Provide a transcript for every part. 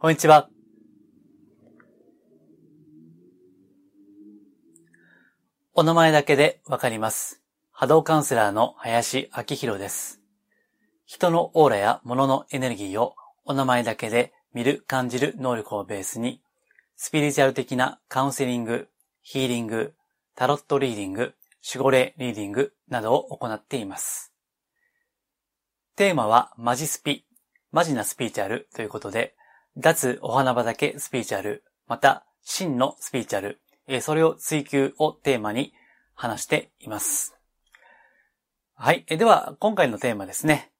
こんにちは。お名前だけでわかります。波動カウンセラーの林明宏です。人のオーラや物のエネルギーをお名前だけで見る、感じる能力をベースに、スピリチュアル的なカウンセリング、ヒーリング、タロットリーディング、守護霊リーディングなどを行っています。テーマはマジスピ、マジなスピーチュアルということで、脱お花畑スピーチュアル、また真のスピーチュアル、それを追求をテーマに話しています。はい。では、今回のテーマですね。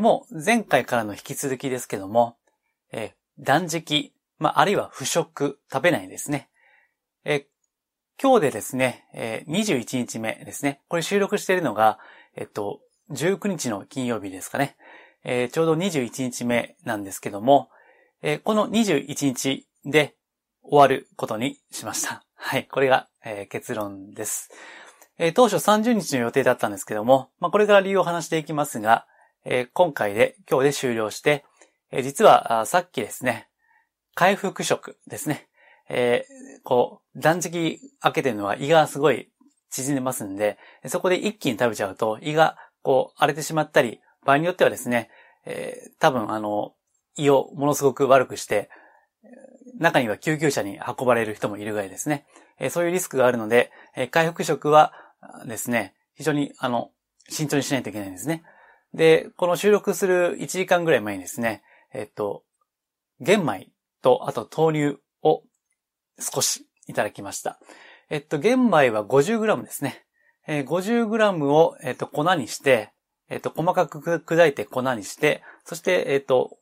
もう前回からの引き続きですけども、断食、まあ、あるいは不食、食べないですね。今日でですね、21日目ですね。これ収録しているのが、えっと、19日の金曜日ですかね。ちょうど21日目なんですけども、この21日で終わることにしました。はい。これが、結論です。当初30日の予定だったんですけども、まあ、これから理由を話していきますが、今回で、今日で終了して、実はさっきですね、回復食ですね。えー、こう、断食開けてるのは胃がすごい縮んでますんで、そこで一気に食べちゃうと胃がこう荒れてしまったり、場合によってはですね、えー、多分あの、胃をものすごく悪くして、中には救急車に運ばれる人もいるぐらいですね。そういうリスクがあるので、回復食はですね、非常にあの、慎重にしないといけないんですね。で、この収録する1時間ぐらい前にですね、えっと、玄米と、あと豆乳を少しいただきました。えっと、玄米は 50g ですね。えー、50g を、えっと、粉にして、えっと、細かく砕いて粉にして、そして、えっと、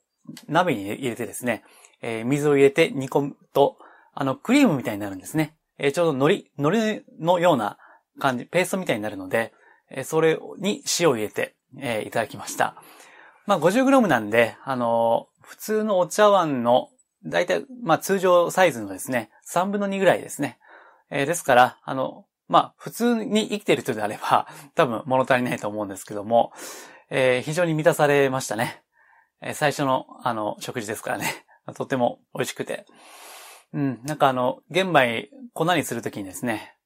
鍋に入れてですね、えー、水を入れて煮込むと、あの、クリームみたいになるんですね。えー、ちょうど海苔、海苔のような感じ、ペーストみたいになるので、えー、それに塩を入れて、えー、いただきました。まあ、50g なんで、あのー、普通のお茶碗の、だいたい、まあ、通常サイズのですね、3分の2ぐらいですね。えー、ですから、あの、まあ、普通に生きてる人であれば、多分物足りないと思うんですけども、えー、非常に満たされましたね。え、最初の、あの、食事ですからね。とても美味しくて。うん、なんかあの、玄米粉にするときにですね、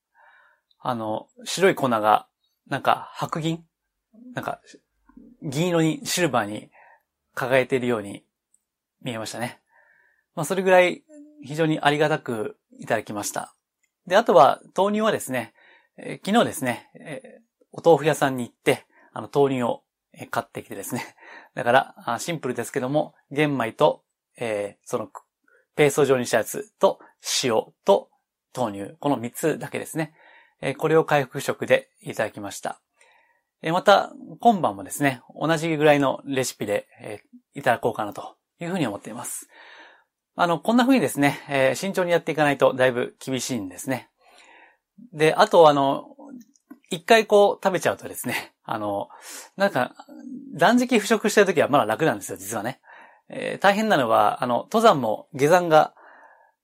あの、白い粉が、なんか白銀？なんか、銀色に、シルバーに輝いているように見えましたね。まあ、それぐらい非常にありがたくいただきました。で、あとは、豆乳はですね、えー、昨日ですね、えー、お豆腐屋さんに行って、あの、豆乳を買ってきてですね。だから、シンプルですけども、玄米と、えー、その、ペースト状にしたやつと、塩と豆乳。この3つだけですね。えー、これを回復食でいただきました。えー、また、今晩もですね、同じぐらいのレシピで、えー、いただこうかなというふうに思っています。あの、こんな風にですね、えー、慎重にやっていかないとだいぶ厳しいんですね。で、あと、あの、一回こう食べちゃうとですね、あの、なんか、断食不食してるときはまだ楽なんですよ、実はね。えー、大変なのは、あの、登山も下山が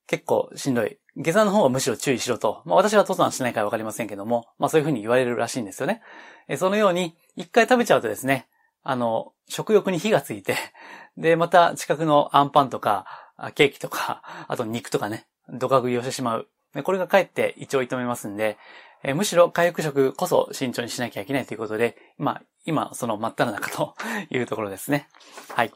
結構しんどい。下山の方がむしろ注意しろと。まあ私は登山しないからわかりませんけども、まあそういうふうに言われるらしいんですよね。えー、そのように、一回食べちゃうとですね、あの、食欲に火がついて、で、また近くのアンパンとか、ケーキとか、あと肉とかね、ドカ食いをしてしまう。これがかえって胃腸を痛めますんで、えむしろ回復食こそ慎重にしなきゃいけないということで、まあ、今、その真っ只中と いうところですね。はい。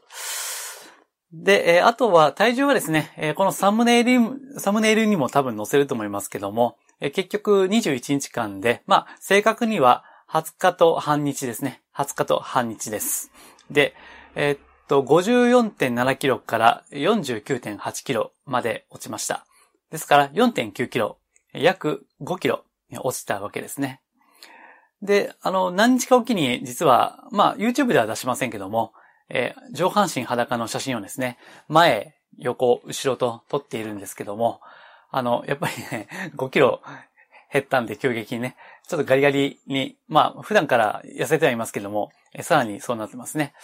で、えあとは体重はですね、えこのサムネイル、サムネイルにも多分載せると思いますけども、え結局21日間で、まあ、正確には20日と半日ですね。20日と半日です。で、えー、と、54.7キロから49.8キロまで落ちました。ですから4.9キロ、約5キロ落ちたわけですね。で、あの、何日かおきに実は、まあ、YouTube では出しませんけども、えー、上半身裸の写真をですね、前、横、後ろと撮っているんですけども、あの、やっぱりね、5キロ減ったんで急激にね、ちょっとガリガリに、まあ、普段から痩せてはいますけども、えさらにそうなってますね。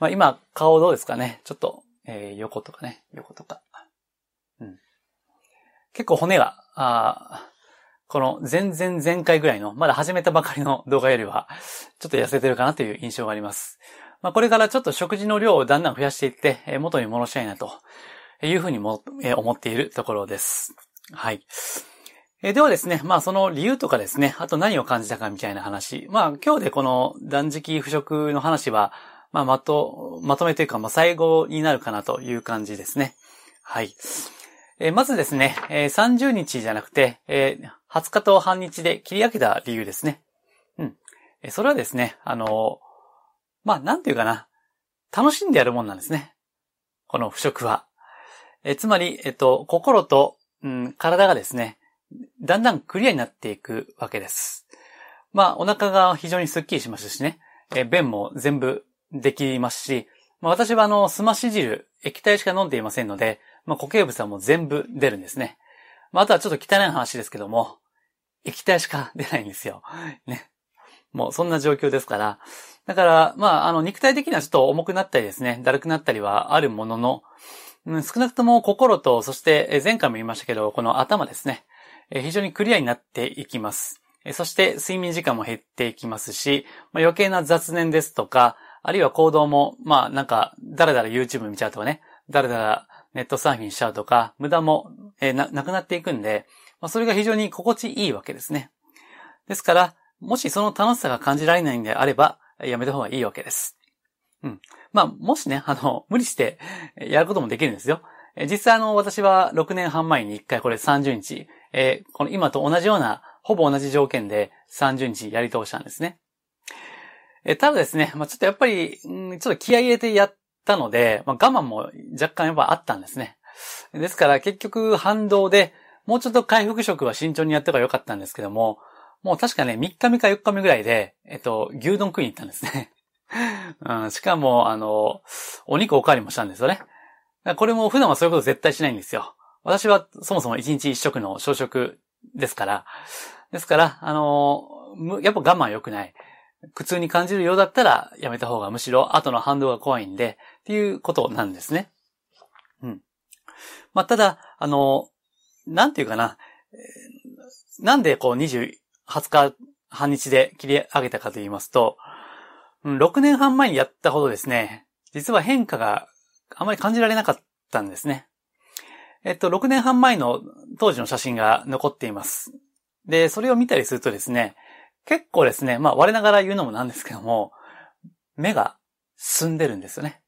まあ、今、顔どうですかね？ちょっと、えー、横とかね、横とか。うん。結構骨が、あこの前々前回ぐらいの、まだ始めたばかりの動画よりは、ちょっと痩せてるかなという印象があります。まあ、これからちょっと食事の量をだんだん増やしていって、元に戻したいなというふうにも、え思っているところです。はい。えではですね、まあその理由とかですね、あと何を感じたかみたいな話。まあ今日でこの断食不食の話は、まあまと、まとめというか、まあ最後になるかなという感じですね。はい。えまずですね、え30日じゃなくて、え20日と半日で切り上げた理由ですね。うん。えそれはですね、あのまあなんていうかな、楽しんでやるもんなんですね。この不食は。えつまり、えっと、心と、うん、体がですね、だんだんクリアになっていくわけです。まあ、お腹が非常にスッキリしますしね、え便も全部できますし、まあ、私はあの、すまし汁、液体しか飲んでいませんので、まあ、固形物はもう全部出るんですね。まあ、あとはちょっと汚い話ですけども、液体しか出ないんですよ。ね。もうそんな状況ですから。だから、まあ、あの、肉体的にはちょっと重くなったりですね、だるくなったりはあるものの、少なくとも心と、そして前回も言いましたけど、この頭ですね。非常にクリアになっていきます。そして睡眠時間も減っていきますし、余計な雑念ですとか、あるいは行動も、まあなんか、だらだら YouTube 見ちゃうとかね、だらだらネットサーフィンしちゃうとか、無駄も、えな、なくなっていくんで、まあ、それが非常に心地いいわけですね。ですから、もしその楽しさが感じられないんであれば、やめた方がいいわけです。うん。まあ、もしね、あの、無理してやることもできるんですよ。実際あの、私は6年半前に1回これ30日、えー、この今と同じような、ほぼ同じ条件で30日やり通したんですね。え、ただですね、まあ、ちょっとやっぱり、うん、ちょっと気合入れてやったので、まあ、我慢も若干やっぱあったんですね。ですから結局反動で、もうちょっと回復食は慎重にやってばよかったんですけども、もう確かね、3日目か4日目ぐらいで、えっと、牛丼食いに行ったんですね。うん、しかも、あの、お肉おかわりもしたんですよね。これも普段はそういうこと絶対しないんですよ。私はそもそも1日1食の朝食ですから。ですから、あの、やっぱ我慢良くない。苦痛に感じるようだったらやめた方がむしろ後の反動が怖いんで、っていうことなんですね。うん。まあ、ただ、あの、なんていうかな。なんでこう20、20日半日で切り上げたかと言いますと、6年半前にやったほどですね、実は変化があまり感じられなかったんですね。えっと、6年半前の当時の写真が残っています。で、それを見たりするとですね、結構ですね、まあ我ながら言うのもなんですけども、目が進んでるんですよね。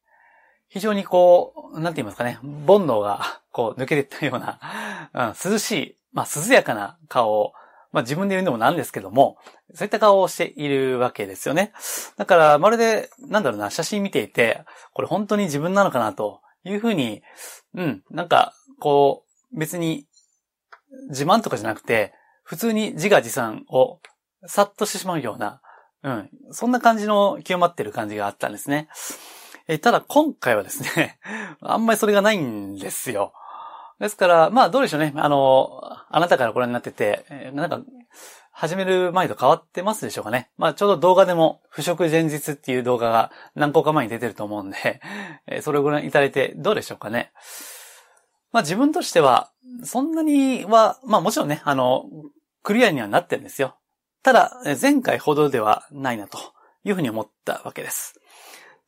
非常にこう、なんて言いますかね、煩悩がこう抜けていったような、うん、涼しい、まあ涼やかな顔を、まあ自分で言うのもなんですけども、そういった顔をしているわけですよね。だからまるで、なんだろうな、写真見ていて、これ本当に自分なのかなというふうに、うん、なんか、こう、別に自慢とかじゃなくて、普通に自画自賛をさっとしてしまうような、うん、そんな感じの清まってる感じがあったんですね。えただ今回はですね、あんまりそれがないんですよ。ですから、まあどうでしょうね。あの、あなたからご覧になってて、えなんか、始める前と変わってますでしょうかね。まあちょうど動画でも、不食前日っていう動画が何個か前に出てると思うんで、えそれをご覧いただいてどうでしょうかね。まあ自分としては、そんなには、まあもちろんね、あの、クリアにはなってるんですよ。ただ、前回ほどではないなというふうに思ったわけです。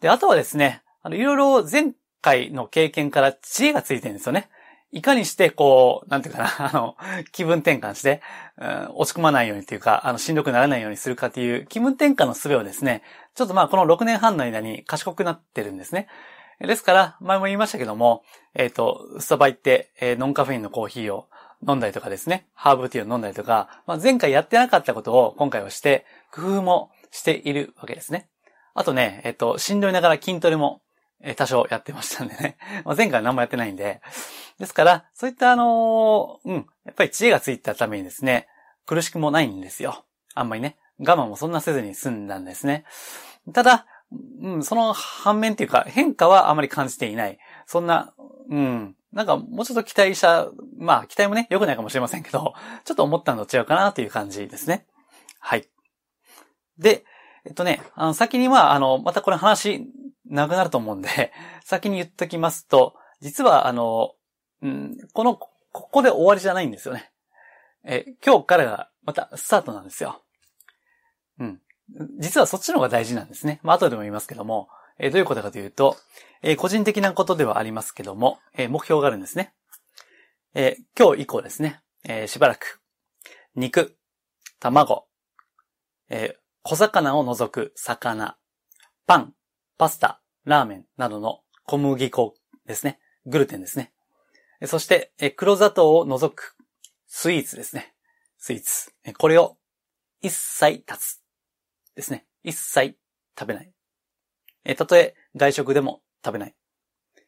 で、あとはですね、あの、いろいろ前回の経験から知恵がついてるんですよね。いかにして、こう、なんていうかな、あの、気分転換して、うん、落ち込まないようにっていうか、あの、しんどくならないようにするかっていう気分転換の術をですね、ちょっとまあ、この6年半の間に賢くなってるんですね。ですから、前も言いましたけども、えっ、ー、と、スタバ行って、えー、ノンカフェインのコーヒーを飲んだりとかですね、ハーブティーを飲んだりとか、まあ、前回やってなかったことを今回はして、工夫もしているわけですね。あとね、えっ、と、しんどいながら筋トレも、え多少やってましたんでね。まあ、前回は何もやってないんで。ですから、そういったあのうん、やっぱり知恵がついたためにですね、苦しくもないんですよ。あんまりね、我慢もそんなせずに済んだんですね。ただ、うん、その反面っていうか変化はあまり感じていない。そんな、うん、なんかもうちょっと期待した、まあ期待もね、良くないかもしれませんけど、ちょっと思ったのと違うかなという感じですね。はい。で、えっとね、あの、先には、あの、またこれ話、なくなると思うんで、先に言っときますと、実は、あの、うん、この、ここで終わりじゃないんですよね。え、今日からがまたスタートなんですよ。うん。実はそっちの方が大事なんですね。まあ後でも言いますけども、え、どういうことかというと、え、個人的なことではありますけども、え、目標があるんですね。え、今日以降ですね、え、しばらく、肉、卵、え、小魚を除く魚、パン、パスタ、ラーメンなどの小麦粉ですね。グルテンですね。そして、え黒砂糖を除くスイーツですね。スイーツ。これを一切断つ。ですね。一切食べない。えたとえ外食でも食べない。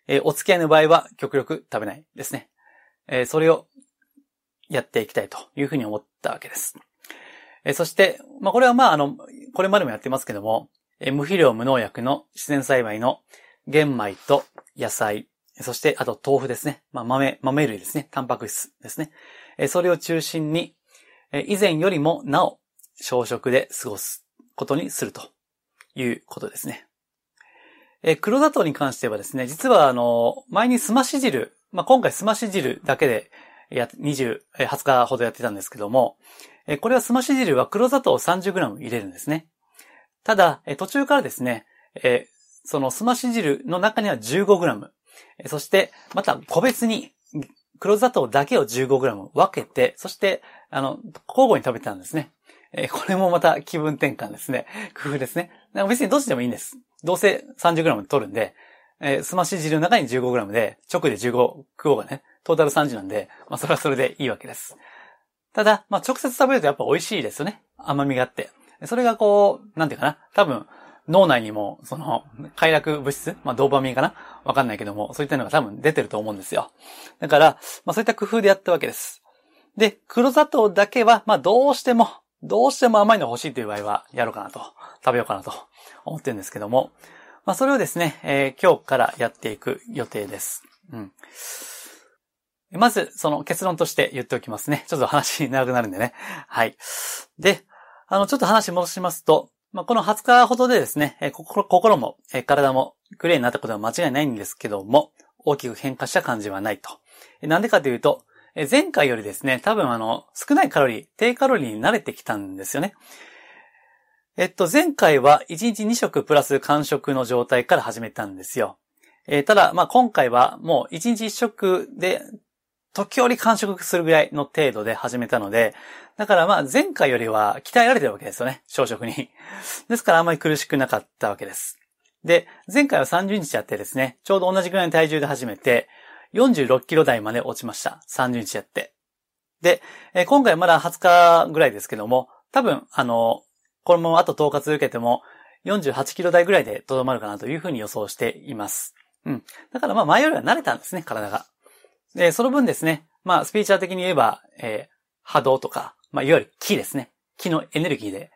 えお付き合いの場合は極力食べないですね。えそれをやっていきたいというふうに思ったわけです。えそして、まあ、これはまあ、あの、これまでもやってますけども、え無肥料無農薬の自然栽培の玄米と野菜、そしてあと豆腐ですね。まあ、豆、豆類ですね。タンパク質ですね。えそれを中心に、え以前よりもなお小食で過ごすことにするということですね。え黒砂糖に関してはですね、実はあの、前にすまし汁、まあ、今回すまし汁だけでや、20、20日ほどやってたんですけども、えこれはすまし汁は黒砂糖を 30g 入れるんですね。ただ、え途中からですね、えそのすまし汁の中には 15g、そしてまた個別に黒砂糖だけを 15g 分けて、そして、あの、交互に食べてたんですね。えこれもまた気分転換ですね。工夫ですね。別にどっちでもいいんです。どうせ 30g 取るんで、えー、すまし汁の中に 15g で、直で15食おうがね、トータル30なんで、まあそれはそれでいいわけです。ただ、まあ直接食べるとやっぱ美味しいですよね。甘みがあって。それがこう、なんていうかな。多分、脳内にも、その、快楽物質、まあドーパミンかなわかんないけども、そういったのが多分出てると思うんですよ。だから、まあそういった工夫でやったわけです。で、黒砂糖だけは、まあどうしても、どうしても甘いの欲しいという場合は、やろうかなと、食べようかなと思ってるんですけども、まあそれをですね、えー、今日からやっていく予定です。うん。まず、その結論として言っておきますね。ちょっと話長くなるんでね。はい。で、あの、ちょっと話戻しますと、まあ、この20日ほどでですね、え心心も、え体もクレーになったことは間違いないんですけども、大きく変化した感じはないと。なんでかというと、え前回よりですね、多分あの、少ないカロリー、低カロリーに慣れてきたんですよね。えっと、前回は1日2食プラス間食の状態から始めたんですよ。えー、ただ、まあ、今回はもう1日1食で時折完食するぐらいの程度で始めたので、だからまあ前回よりは鍛えられてるわけですよね、朝食に。ですからあんまり苦しくなかったわけです。で、前回は30日やってですね、ちょうど同じぐらいの体重で始めて、46キロ台まで落ちました。30日やって。で、今回まだ20日ぐらいですけども、多分、あの、このままあと10日続けても、48キロ台ぐらいでとどまるかなというふうに予想しています。うん。だからまあ前よりは慣れたんですね、体が。で、その分ですね、まあ、スピーチャー的に言えば、えー、波動とか、まあ、いわゆる気ですね。気のエネルギーで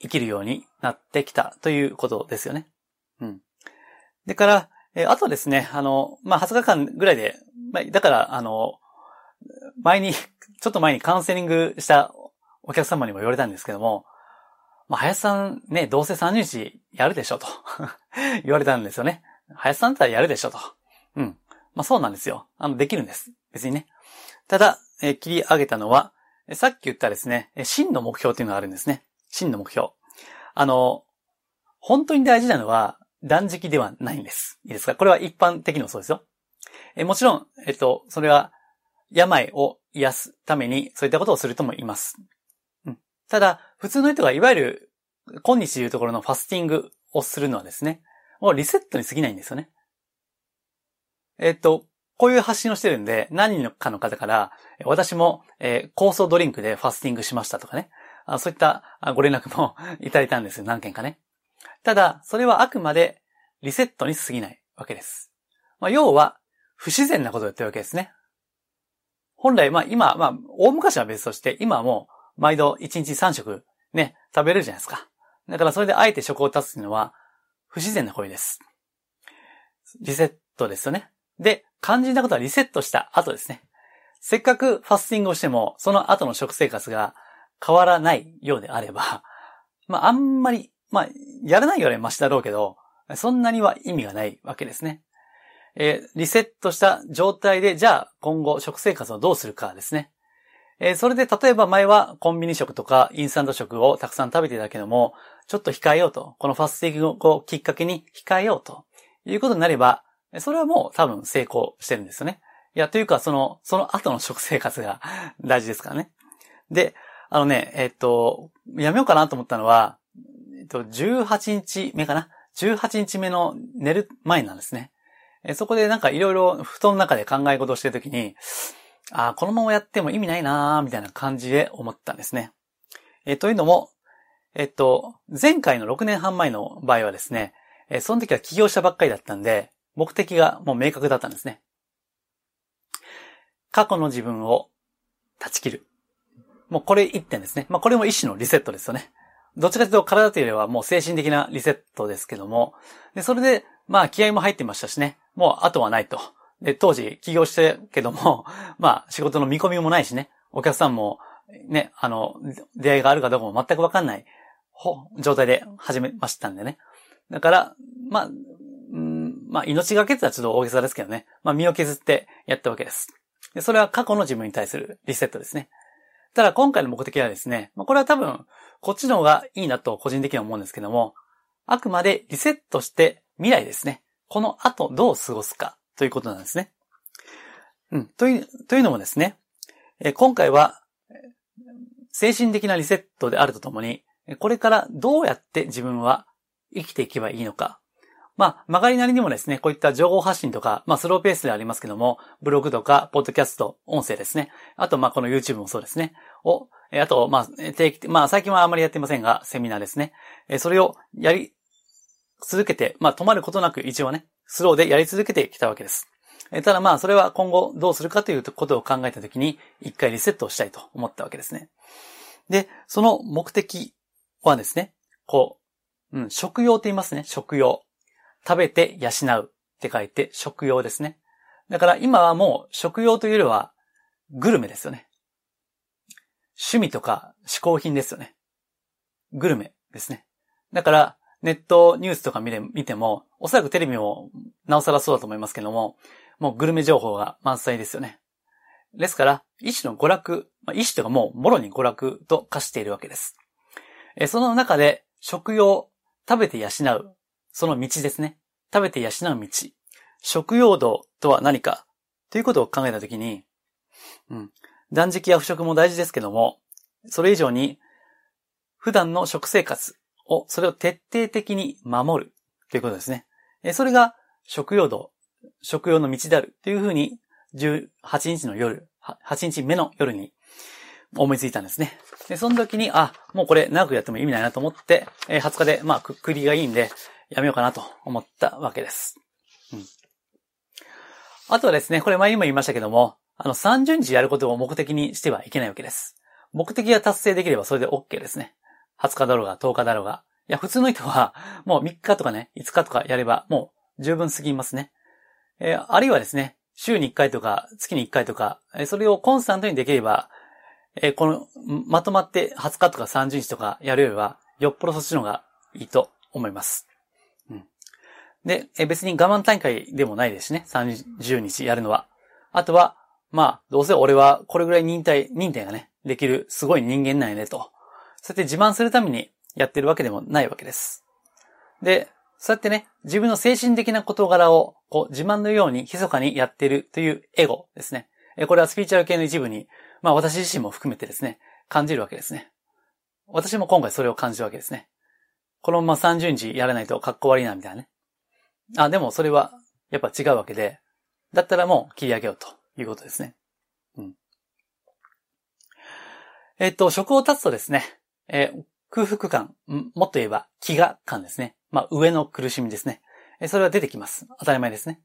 生きるようになってきたということですよね。うん。でから、えー、あとはですね、あの、まあ、20日間ぐらいで、まあ、だから、あの、前に、ちょっと前にカウンセリングしたお客様にも言われたんですけども、まあ、林さんね、どうせ30日やるでしょと 言われたんですよね。林さんだったらやるでしょと。うん。まあそうなんですよ。あの、できるんです。別にね。ただ、え切り上げたのは、さっき言ったですね、真の目標っていうのがあるんですね。真の目標。あの、本当に大事なのは断食ではないんです。いいですか？これは一般的にもそうですよ。えもちろん、えっと、それは病を癒すためにそういったことをする人もいます。うん、ただ、普通の人がいわゆる今日言うところのファスティングをするのはですね、もうリセットに過ぎないんですよね。えっと、こういう発信をしてるんで、何人かの方から、私も、えー、酵素ドリンクでファスティングしましたとかね。あそういったご連絡も いただいたんですよ。何件かね。ただ、それはあくまでリセットに過ぎないわけです。まあ、要は、不自然なことをやってるわけですね。本来、まあ今、まあ、大昔は別として、今はもう、毎度1日3食、ね、食べれるじゃないですか。だからそれであえて食を立つっていうのは、不自然な行為です。リセットですよね。で、肝心なことはリセットした後ですね。せっかくファスティングをしても、その後の食生活が変わらないようであれば、まあ、あんまり、まあ、やらないよりはマシだろうけど、そんなには意味がないわけですね。えー、リセットした状態で、じゃあ今後食生活をどうするかですね。えー、それで例えば前はコンビニ食とかインスタント食をたくさん食べてたけども、ちょっと控えようと、このファスティングをきっかけに控えようということになれば、それはもう多分成功してるんですよね。いや、というか、その、その後の食生活が 大事ですからね。で、あのね、えっと、やめようかなと思ったのは、えっと、18日目かな ?18 日目の寝る前なんですね。えそこでなんかいろいろ布団の中で考え事をしてるときに、ああ、このままやっても意味ないなーみたいな感じで思ったんですね。えというのも、えっと、前回の6年半前の場合はですね、えその時は起業者ばっかりだったんで、目的がもう明確だったんですね。過去の自分を断ち切る。もうこれ一点ですね。まあこれも一種のリセットですよね。どっちかというと体というよりはもう精神的なリセットですけども、で、それで、まあ気合も入ってましたしね、もう後はないと。で、当時起業してけども、まあ仕事の見込みもないしね、お客さんもね、あの、出会いがあるかどうかも全くわかんない状態で始めましたんでね。だから、まあ、まあ、命がけってのはちょっと大げさですけどね。まあ、身を削ってやったわけです。でそれは過去の自分に対するリセットですね。ただ今回の目的はですね、まあ、これは多分、こっちの方がいいなと個人的には思うんですけども、あくまでリセットして未来ですね。この後どう過ごすかということなんですね。うん。という、というのもですね、え今回は、精神的なリセットであるとともに、これからどうやって自分は生きていけばいいのか。まあ、曲がりなりにもですね、こういった情報発信とか、まあ、スローペースでありますけども、ブログとか、ポッドキャスト、音声ですね。あと、まあ、この YouTube もそうですね。を、あと、まあ、定期、まあ、最近はあまりやってませんが、セミナーですね。えそれをやり続けて、まあ、止まることなく一応ね、スローでやり続けてきたわけです。えただまあ、それは今後どうするかということを考えたときに、一回リセットをしたいと思ったわけですね。で、その目的はですね、こう、うん、食用と言いますね、食用。食べて養うって書いて食用ですね。だから今はもう食用というよりはグルメですよね。趣味とか嗜好品ですよね。グルメですね。だからネットニュースとか見て見ても、おそらくテレビもなおさらそうだと思いますけども、もうグルメ情報が満載ですよね。ですから、一種の娯楽、まあ、一種というかもうもろに娯楽と化しているわけです。えその中で食用、食べて養う、その道ですね。食べて養う道。食用道とは何か？ということを考えたときに、うん、断食や不食も大事ですけども、それ以上に、普段の食生活を、それを徹底的に守るということですね。それが食用道、食用の道であるというふうに、18日の夜、8日目の夜に思いついたんですね。で、その時に、あ、もうこれ長くやっても意味ないなと思って、20日で、まあ、くっくりがいいんで、やめようかなと思ったわけです。うん。あとはですね、これ前にも言いましたけども、あの、30日やることを目的にしてはいけないわけです。目的が達成できればそれで OK ですね。20日だろうが10日だろうが。いや、普通の人は、もう3日とかね、5日とかやれば、もう十分すぎますね。えー、あるいはですね、週に1回とか、月に1回とか、えー、それをコンスタントにできれば、えー、この、まとまって20日とか30日とかやるよりは、よっぽどそっちの方がいいと思います。で、え別に我慢大会でもないですしね、30日やるのは。あとは、まあ、どうせ俺はこれぐらい忍耐、忍耐がね、できるすごい人間なんやねと。そうやって自慢するためにやってるわけでもないわけです。で、そうやってね、自分の精神的な事柄をこう自慢のように密かにやってるというエゴですね。これはスピーチャル系の一部にまあ私自身も含めてですね、感じるわけですね。私も今回それを感じるわけですね。このまま30日やらないと格好悪いな、みたいなね。あ、でもそれはやっぱ違うわけで、だったらもう切り上げようということですね。うん。えっと、職を立つとですね、えー、空腹感、もっと言えば飢餓感ですね。まあ上の苦しみですね。えそれは出てきます。当たり前ですね。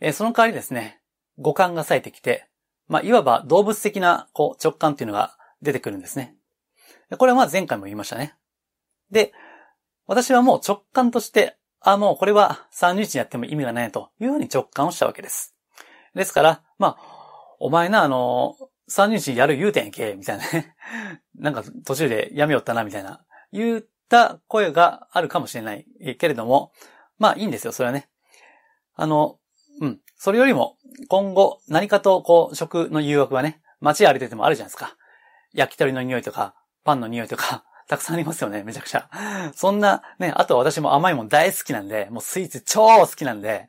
えその代わりですね、五感が冴えてきて、まあ、いわば動物的なこう直感っていうのが出てくるんですね。これはまあ前回も言いましたね。で、私はもう直感として、あ、もうこれは30日やっても意味がないというふうに直感をしたわけです。ですから、まあ、お前な、あの、30日やる言うてんけ、みたいなね。なんか途中でやめよったな、みたいな、言った声があるかもしれないけれども、まあいいんですよ、それはね。あの、うん。それよりも、今後、何かと、こう、食の誘惑はね、街歩いててもあるじゃないですか。焼き鳥の匂いとか、パンの匂いとか、たくさんありますよね、めちゃくちゃ。そんな、ね、あと私も甘いもん大好きなんで、もうスイーツ超好きなんで、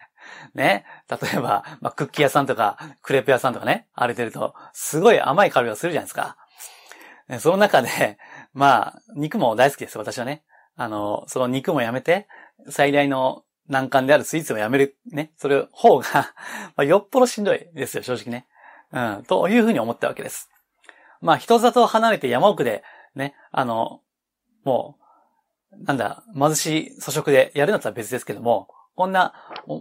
ね、例えば、まあ、クッキー屋さんとか、クレープ屋さんとかね、歩いてると、すごい甘い香りがするじゃないですか。その中で、まあ、肉も大好きです、私はね。あの、その肉もやめて、最大の難関であるスイーツをやめる、ね、それ方が ま、よっぽどしんどいですよ、正直ね。うん、というふうに思ったわけです。まあ、人里を離れて山奥で、ね、あの、もう、なんだ、貧しい粗食でやるのとは別ですけども、こんな、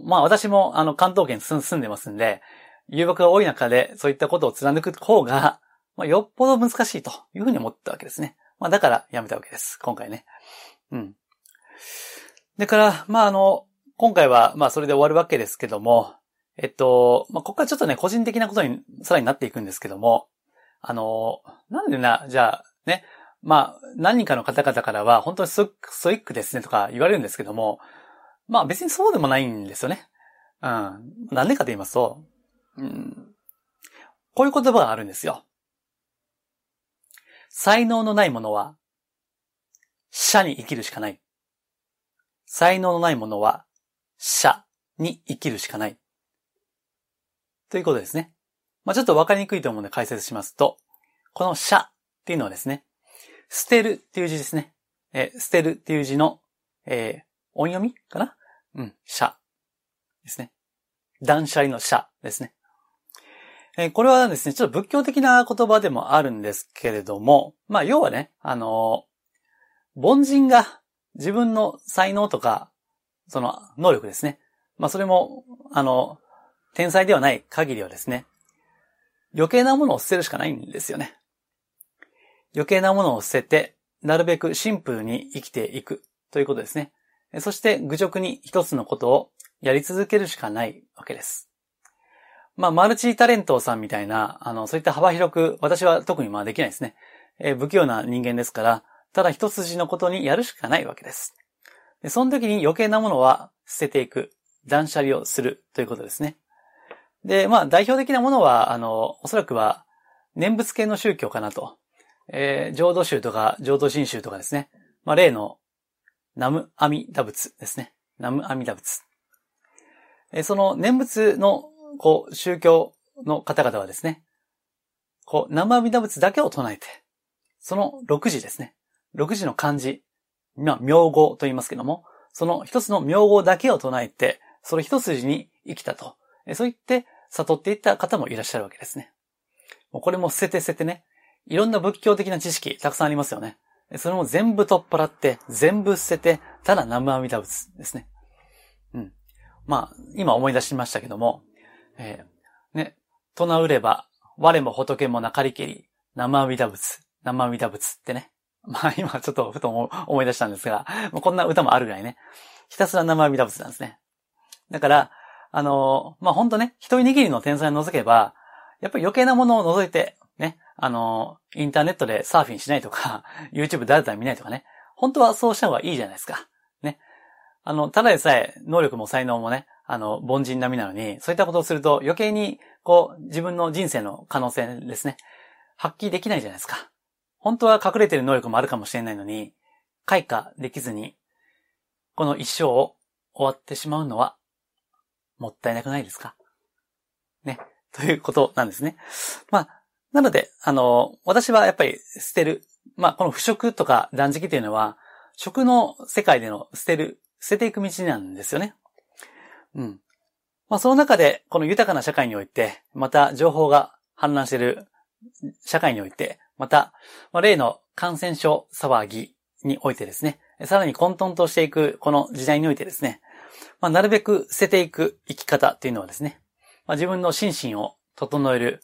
まあ私もあの関東圏住んでますんで、誘惑が多い中でそういったことを貫く方が、まあ、よっぽど難しいというふうに思ったわけですね。まあだからやめたわけです。今回ね。うん。だから、まああの、今回はまあそれで終わるわけですけども、えっと、まあここからちょっとね、個人的なことにさらになっていくんですけども、あの、なんでな、じゃあ、ね、まあ、何人かの方々からは、本当にストイックですねとか言われるんですけども、まあ別にそうでもないんですよね。うん。なんでかと言いますと、うん、こういう言葉があるんですよ。才能のない者は、社に生きるしかない。才能のない者は、社に生きるしかない。ということですね。まあちょっとわかりにくいと思うので解説しますと、この社っていうのはですね、捨てるっていう字ですね。え捨てるっていう字の、えー、音読みかな？うん、社ですね。断捨離の社ですね。えー、これはですね、ちょっと仏教的な言葉でもあるんですけれども、まあ要はね、あの、凡人が自分の才能とか、その能力ですね。まあそれも、あの、天才ではない限りはですね、余計なものを捨てるしかないんですよね。余計なものを捨てて、なるべくシンプルに生きていくということですね。そして愚直に一つのことをやり続けるしかないわけです。まあ、マルチタレントさんみたいな、あの、そういった幅広く、私は特にまあできないですね。えー、不器用な人間ですから、ただ一筋のことにやるしかないわけです。でその時に余計なものは捨てていく、断捨離をするということですね。で、まあ、代表的なものは、あの、おそらくは、念仏系の宗教かなと。えー、浄土宗とか浄土真宗とかですね。まあ、例の、ナムアミダ仏ですね。ナムアミダ仏。えー、その念仏の、こう、宗教の方々はですね、こう、ナムアミダ仏だけを唱えて、その6時ですね。6時の漢字、ま、名号と言いますけども、その一つの名号だけを唱えて、それ一筋に生きたと。そう言って悟っていった方もいらっしゃるわけですね。もうこれも捨てて捨ててね、いろんな仏教的な知識たくさんありますよね。それも全部取っ払って、全部捨てて、ただ南無阿弥陀仏ですね。うん。まあ、今思い出しましたけども、えー、ね、唱うれば、我も仏もなかりけり、南無阿弥陀仏、南無阿弥陀仏ってね。まあ今ちょっとふと思い出したんですが、こんな歌もあるぐらいね。ひたすら南無阿弥陀仏なんですね。だから、あのー、まあ本当ね、一握りの天才を除けば、やっぱり余計なものを除いて、ね、あの、インターネットでサーフィンしないとか、YouTube だらだ見ないとかね。本当はそうした方がいいじゃないですか。ね。あの、ただでさえ、能力も才能もね、あの、凡人並みなのに、そういったことをすると余計に、こう、自分の人生の可能性ですね、発揮できないじゃないですか。本当は隠れてる能力もあるかもしれないのに、開花できずに、この一生を終わってしまうのは、もったいなくないですかね。ということなんですね。まあ、なので、あの、私はやっぱり捨てる。まあ、この不食とか断食というのは、食の世界での捨てる、捨てていく道なんですよね。うん。まあ、その中で、この豊かな社会において、また情報が氾濫している社会において、また、まあ、例の感染症騒ぎにおいてですね、さらに混沌としていくこの時代においてですね、まあ、なるべく捨てていく生き方っていうのはですね、まあ、自分の心身を整える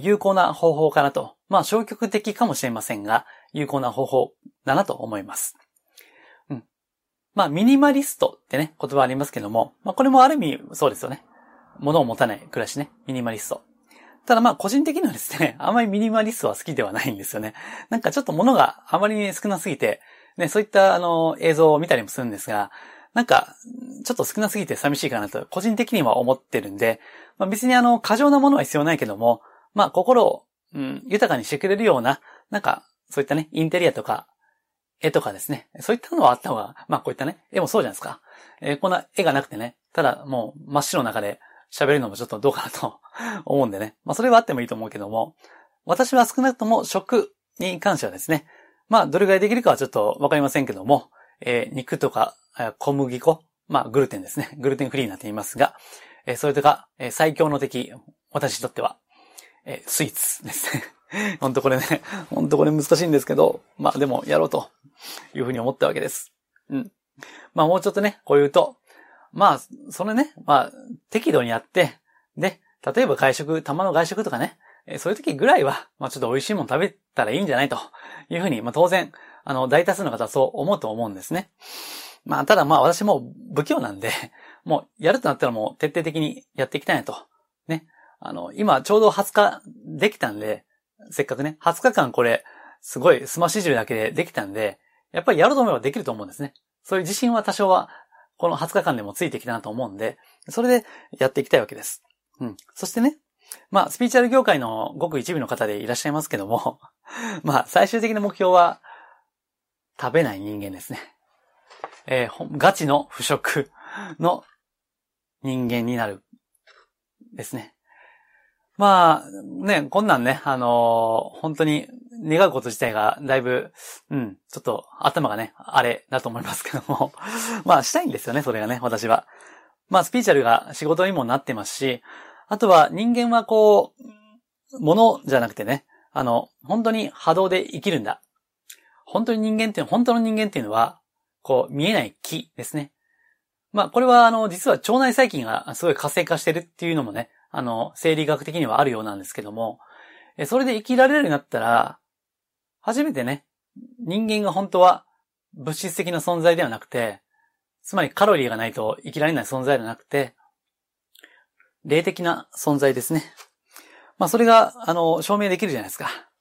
有効な方法かなと。まあ消極的かもしれませんが、有効な方法だなと思います。うん。まあミニマリストってね、言葉ありますけども、まあこれもある意味そうですよね。物を持たない暮らしね。ミニマリスト。ただまあ個人的にはですね、あまりミニマリストは好きではないんですよね。なんかちょっと物があまりに少なすぎて、ね、そういったあの映像を見たりもするんですが、なんか、ちょっと少なすぎて寂しいかなと、個人的には思ってるんで、まあ、別にあの、過剰なものは必要ないけども、まあ、心をうん、豊かにしてくれるような、なんか、そういったね、インテリアとか、絵とかですね。そういったのはあった方が、まあこういったね、絵もそうじゃないですか。えー、こんな絵がなくてね、ただもう真っ白の中で喋るのもちょっとどうかなと 思うんでね。まあそれはあってもいいと思うけども、私は少なくとも食に関してはですね、まあどれぐらいできるかはちょっとわかりませんけども、えー、肉とか小麦粉、まあグルテンですね。グルテンフリーになっていますが、えー、それとか、えー、最強の敵、私にとっては、えー、スイーツですね。ほんとこれね、ほんとこれ難しいんですけど、まあでもやろうというふうに思ったわけです。うん。まあもうちょっとね、こう言うと、まあ、それね、まあ、適度にやって、で、例えば外食、玉の外食とかね、えそういう時ぐらいは、まあちょっと美味しいもの食べたらいいんじゃないというふうに、まあ当然、あの、大多数の方はそう思うと思うんですね。まあただまあ私も不器用なんで、もうやるとなったらもう徹底的にやっていきたいなと。ね。あの、今ちょうど20日できたんで、せっかくね、20日間これ、すごいスマッシュ汁だけでできたんで、やっぱりやろうと思えばできると思うんですね。そういう自信は多少は、この20日間でもついてきたなと思うんで、それでやっていきたいわけです。うん。そしてね、まあ、スピーチャル業界のごく一部の方でいらっしゃいますけども、まあ、最終的な目標は、食べない人間ですね。えー、ガチの腐食の人間になる。ですね。まあ、ね、こんなんね、あのー、本当に願うこと自体がだいぶ、うん、ちょっと頭がね、あれだと思いますけども、まあしたいんですよね、それがね、私は。まあスピーチャルが仕事にもなってますし、あとは人間はこう、ものじゃなくてね、あの、本当に波動で生きるんだ。本当に人間っていう、本当の人間っていうのは、こう、見えない木ですね。まあ、これは、あの、実は腸内細菌がすごい活性化してるっていうのもね、あの、生理学的にはあるようなんですけども、それで生きられるようになったら、初めてね、人間が本当は物質的な存在ではなくて、つまりカロリーがないと生きられない存在ではなくて、霊的な存在ですね。まあそれが、あの、証明できるじゃないですか。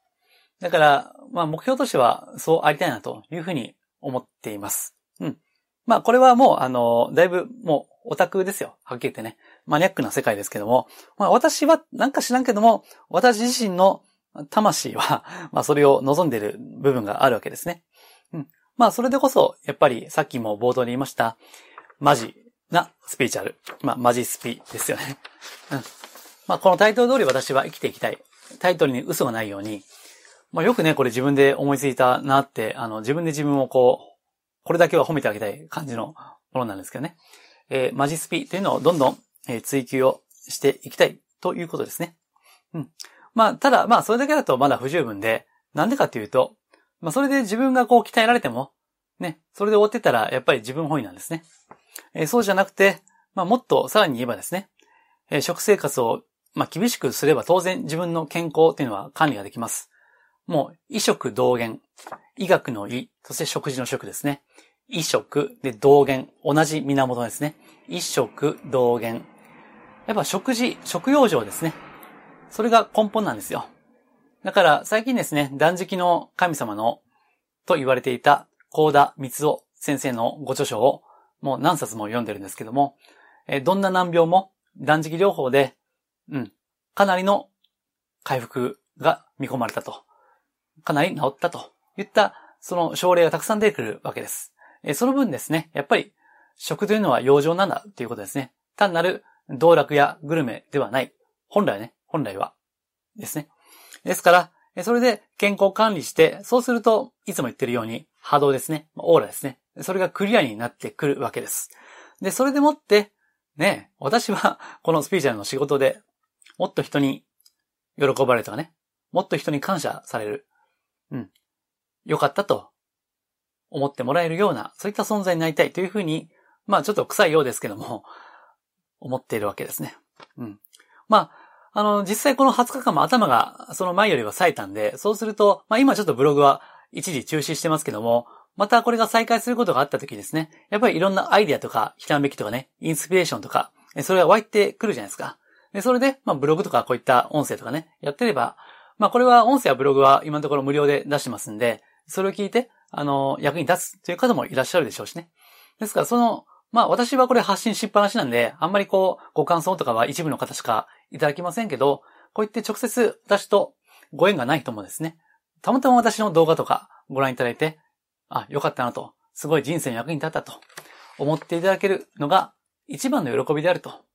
だから、まあ目標としてはそうありたいなというふうに思っています。うん。まあこれはもう、あの、だいぶもうオタクですよ。はっきり言ってね。マニアックな世界ですけども。まあ私はなんか知らんけども、私自身の魂は、まあそれを望んでいる部分があるわけですね。うん。まあそれでこそ、やっぱりさっきも冒頭で言いました、マジなスピーチャル。まあマジスピですよね。うん。まあこのタイトル通り私は生きていきたい。タイトルに嘘がないように、まあよくね、これ自分で思いついたなって、あの自分で自分をこう、これだけは褒めてあげたい感じのものなんですけどね。えー、マジスピというのをどんどん追求をしていきたいということですね。うん。まあ、ただ、まあ、それだけだとまだ不十分で、なんでかっていうと、まあ、それで自分がこう鍛えられても、ね、それで終わってたら、やっぱり自分本位なんですね。えー、そうじゃなくて、まあ、もっとさらに言えばですね、えー、食生活を、まあ、厳しくすれば当然自分の健康っていうのは管理ができます。もう、医食同源。医学の医、そして食事の食ですね。医食で同源。同じ源ですね。医食同源。やっぱ食事、食用上ですね。それが根本なんですよ。だから最近ですね、断食の神様のと言われていた高田光夫先生のご著書をもう何冊も読んでるんですけども、えどんな難病も断食療法で、うん、かなりの回復が見込まれたと。かなり治ったといったその症例がたくさん出てくるわけです。えその分ですね、やっぱり食というのは養生なんだということですね。単なる道楽やグルメではない。本来ね、本来は。ですね。ですから、それで健康管理して、そうすると、いつも言ってるように波動ですね。オーラですね。それがクリアになってくるわけです。で、それでもって、ね、私はこのスピーチャルの仕事でもっと人に喜ばれたかね、もっと人に感謝される。うん。よかったと思ってもらえるような、そういった存在になりたいというふうに、まあちょっと臭いようですけども、思っているわけですね。うん。まあ、あの、実際この20日間も頭がその前よりは冴えたんで、そうすると、まあ今ちょっとブログは一時中止してますけども、またこれが再開することがあった時ですね、やっぱりいろんなアイディアとか、ひらめきとかね、インスピレーションとか、それが湧いてくるじゃないですか。で、それで、まあブログとかこういった音声とかね、やってれば、まあこれは音声やブログは今のところ無料で出してますんで、それを聞いて、あの、役に立つという方もいらっしゃるでしょうしね。ですから、その、まあ私はこれ発信しっぱなしなんで、あんまりこう、ご感想とかは一部の方しかいただきませんけど、こう言って直接私とご縁がない人もですね、たまたま私の動画とかご覧いただいて、あ、よかったなと、すごい人生の役に立ったと思っていただけるのが一番の喜びであると。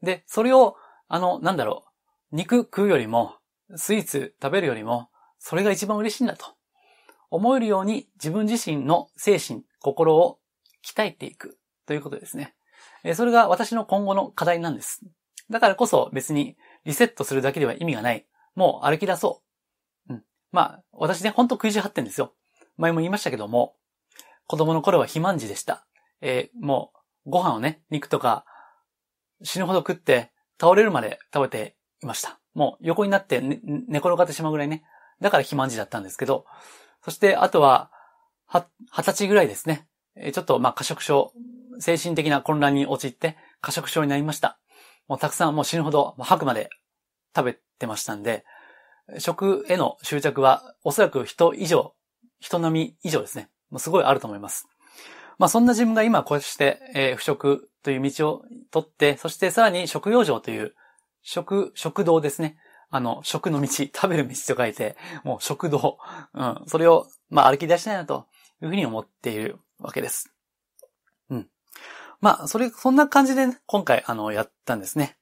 で、それを、あの、なんだろう、肉食うよりも、スイーツ食べるよりも、それが一番嬉しいんだと。思えるように自分自身の精神、心を鍛えていくということですね。それが私の今後の課題なんです。だからこそ別にリセットするだけでは意味がない。もう歩き出そう。うん。まあ、私ね、ほんと食い地張ってんですよ。前も言いましたけども、子供の頃は肥満児でした。えー、もう、ご飯をね、肉とか、死ぬほど食って、倒れるまで食べていました。もう横になって寝、寝転がってしまうぐらいね。だから肥満児だったんですけど、そしてあとは、は、二十歳ぐらいですね。ちょっとまあ過食症、精神的な混乱に陥って過食症になりました。もうたくさんもう死ぬほど吐くまで食べてましたんで、食への執着はおそらく人以上、人並み以上ですね。もうすごいあると思います。まあそんな自分が今こうして、えー、不食という道を取って、そしてさらに食用場という食、食堂ですね。あの、食の道、食べる道と書いて、もう食堂。うん。それを、まあ歩き出したいなというふうに思っているわけです。うん。まあ、それ、そんな感じで、ね、今回、あの、やったんですね。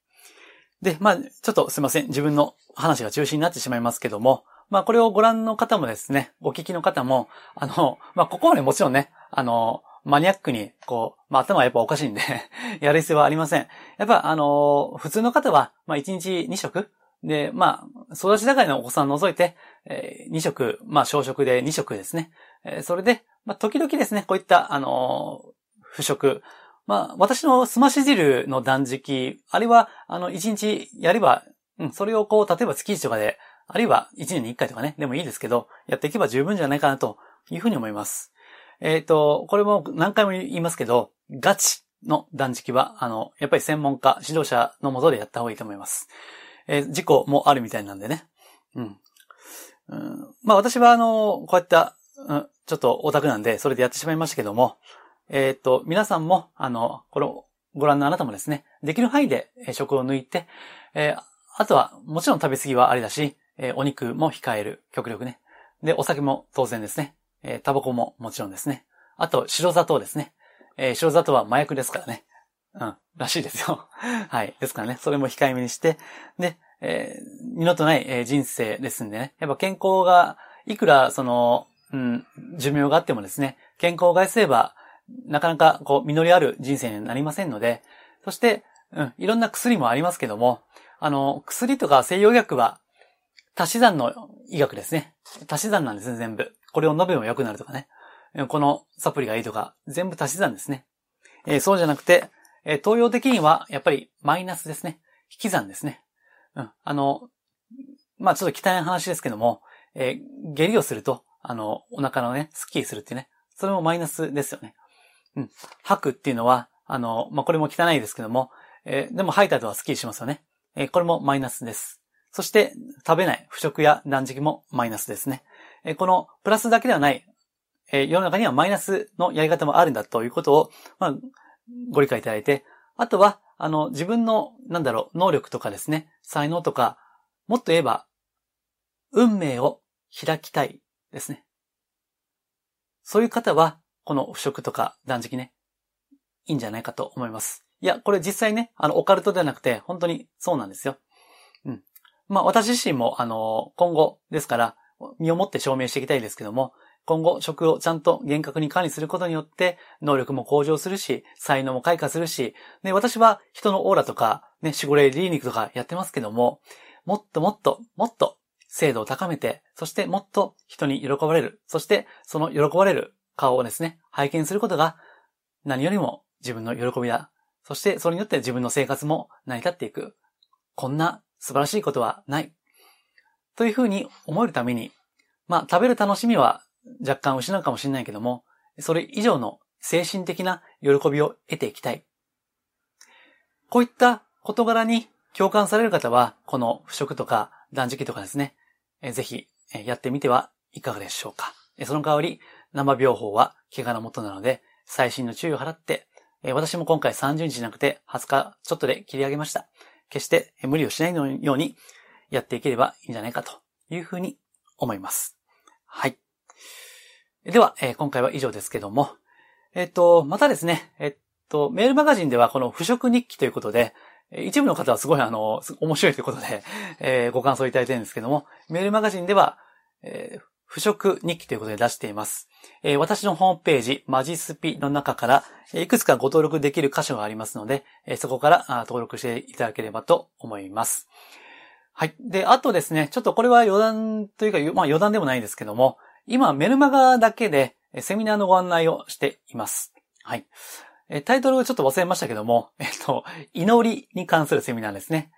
で、まあ、ちょっとすいません。自分の話が中心になってしまいますけども、まあ、これをご覧の方もですね、お聞きの方も、あの、まあ、ここまでもちろんね、あの、マニアックに、こう、まあ、頭はやっぱおかしいんで やる必要はありません。やっぱ、あの、普通の方は、まあ、1日2食？で、まあ、育ち盛りのお子さん除いて、えー、2食、まあ、小食で2食ですね。えー、それで、まあ、時々ですね、こういった、あのー、不食。まあ、私のすまし汁の断食、あるいは、あの、1日やれば、うん、それをこう、例えば月1とかで、あるいは1年に1回とかね、でもいいですけど、やっていけば十分じゃないかなというふうに思います。えっ、ー、と、これも何回も言いますけど、ガチの断食は、あの、やっぱり専門家、指導者のもとでやった方がいいと思います。えー、事故もあるみたいなんでね。うん。うん、まあ私はあの、こうやった、うん、ちょっとオタクなんで、それでやってしまいましたけども、えっ、ー、と、皆さんも、あの、この、ご覧のあなたもですね、できる範囲で食を抜いて、えー、あとは、もちろん食べ過ぎはありだし、えー、お肉も控える、極力ね。で、お酒も当然ですね。えー、タバコももちろんですね。あと、白砂糖ですね。えー、白砂糖は麻薬ですからね。うん、らしいですよ。はい。ですからね、それも控えめにして、で、えー、二度とない、えー、人生ですんでね。やっぱ健康が、いくら、その、うん、寿命があってもですね、健康を害すれば、なかなか、こう、実りある人生になりませんので、そして、うん、いろんな薬もありますけども、あの、薬とか西洋薬は、足し算の医学ですね。足し算なんですね、全部。これを飲めば良くなるとかね。このサプリがいいとか、全部足し算ですね。えー、そうじゃなくて、えー、東洋的には、やっぱりマイナスですね。引き算ですね。うん。あの、まあちょっと汚い話ですけども、えー、下痢をすると、あの、お腹のね、スッキリするっていうね。それもマイナスですよね。うん。吐くっていうのは、あの、まあこれも汚いですけども、えー、でも吐いた後はスッキリしますよね。えー、これもマイナスです。そして、食べない、不食や断食もマイナスですね。え、このプラスだけではない、え、世の中にはマイナスのやり方もあるんだということを、まあ、ご理解いただいて、あとは、あの、自分の、なんだろう、能力とかですね、才能とか、もっと言えば、運命を開きたいですね。そういう方は、この不食とか断食ね、いいんじゃないかと思います。いや、これ実際ね、あの、オカルトではなくて、本当にそうなんですよ。うん。まあ、私自身も、あの、今後ですから、身をもって証明していきたいですけども、今後食をちゃんと厳格に管理することによって、能力も向上するし、才能も開花するし、ね、私は人のオーラとか、ね、守護霊リーニクとかやってますけども、もっともっと、もっと精度を高めて、そしてもっと人に喜ばれる、そしてその喜ばれる顔をですね、拝見することが何よりも自分の喜びだ。そしてそれによって自分の生活も成り立っていく。こんな素晴らしいことはない。というふうに思えるために、まあ食べる楽しみは若干失うかもしれないけども、それ以上の精神的な喜びを得ていきたい。こういった事柄に共感される方は、この不食とか断食とかですね、ぜひやってみてはいかがでしょうか。その代わり、生病法は怪我のもとなので、最新の注意を払って、私も今回30日じゃなくて20日ちょっとで切り上げました。決して無理をしないようにやっていければいいんじゃないかというふうに思います。はい。では、えー、今回は以上ですけども、えっ、と、またですね、えっと、メールマガジンではこの腐食日記ということで、一部の方はすごいあの、面白いということで、えー、ご感想いただいてるんですけども、メールマガジンでは、えー、腐食日記ということで出しています。えー、私のホームページ、マジスピの中から、いくつかご登録できる箇所がありますので、そこから登録していただければと思います。はい。で、あとですね、ちょっとこれは余談というか、まあ余談でもないですけども、今メルマガだけでセミナーのご案内をしています。はい。タイトルをちょっと忘れましたけども、えっと、祈りに関するセミナーですね。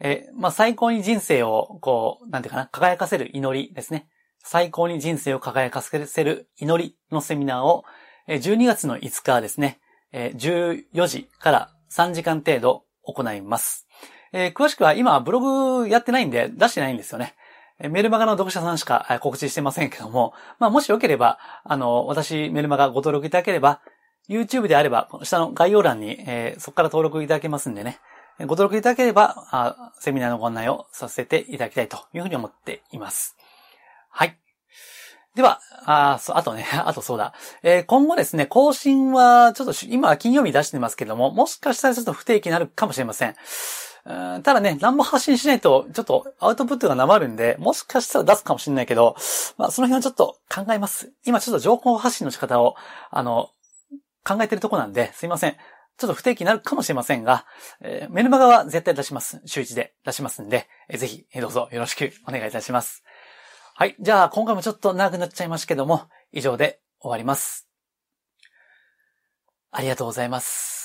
えまあ、最高に人生を、こう、なんていうかな、輝かせる祈りですね。最高に人生を輝かせる祈りのセミナーを、12月の5日ですね、14時から3時間程度行います。え詳しくは今ブログやってないんで出してないんですよね。メルマガの読者さんしか告知してませんけども、まあもしよければ、あの、私メルマガご登録いただければ、YouTube であれば、下の概要欄に、えー、そこから登録いただけますんでね。ご登録いただければあ、セミナーのご案内をさせていただきたいというふうに思っています。はい。では、あそあとね、あとそうだ。えー、今後ですね、更新は、ちょっと今は金曜日出してますけども、もしかしたらちょっと不定期になるかもしれませんん。ただね、何も発信しないと、ちょっとアウトプットがなまるんで、もしかしたら出すかもしれないけど、まあ、その辺はちょっと考えます。今ちょっと情報発信の仕方を、あの、考えてるとこなんで、すいません。ちょっと不定期になるかもしれませんが、えー、メルマガは絶対出します。週1で出しますんで、えー、ぜひ、どうぞよろしくお願いいたします。はい。じゃあ、今回もちょっと長くなっちゃいましたけども、以上で終わります。ありがとうございます。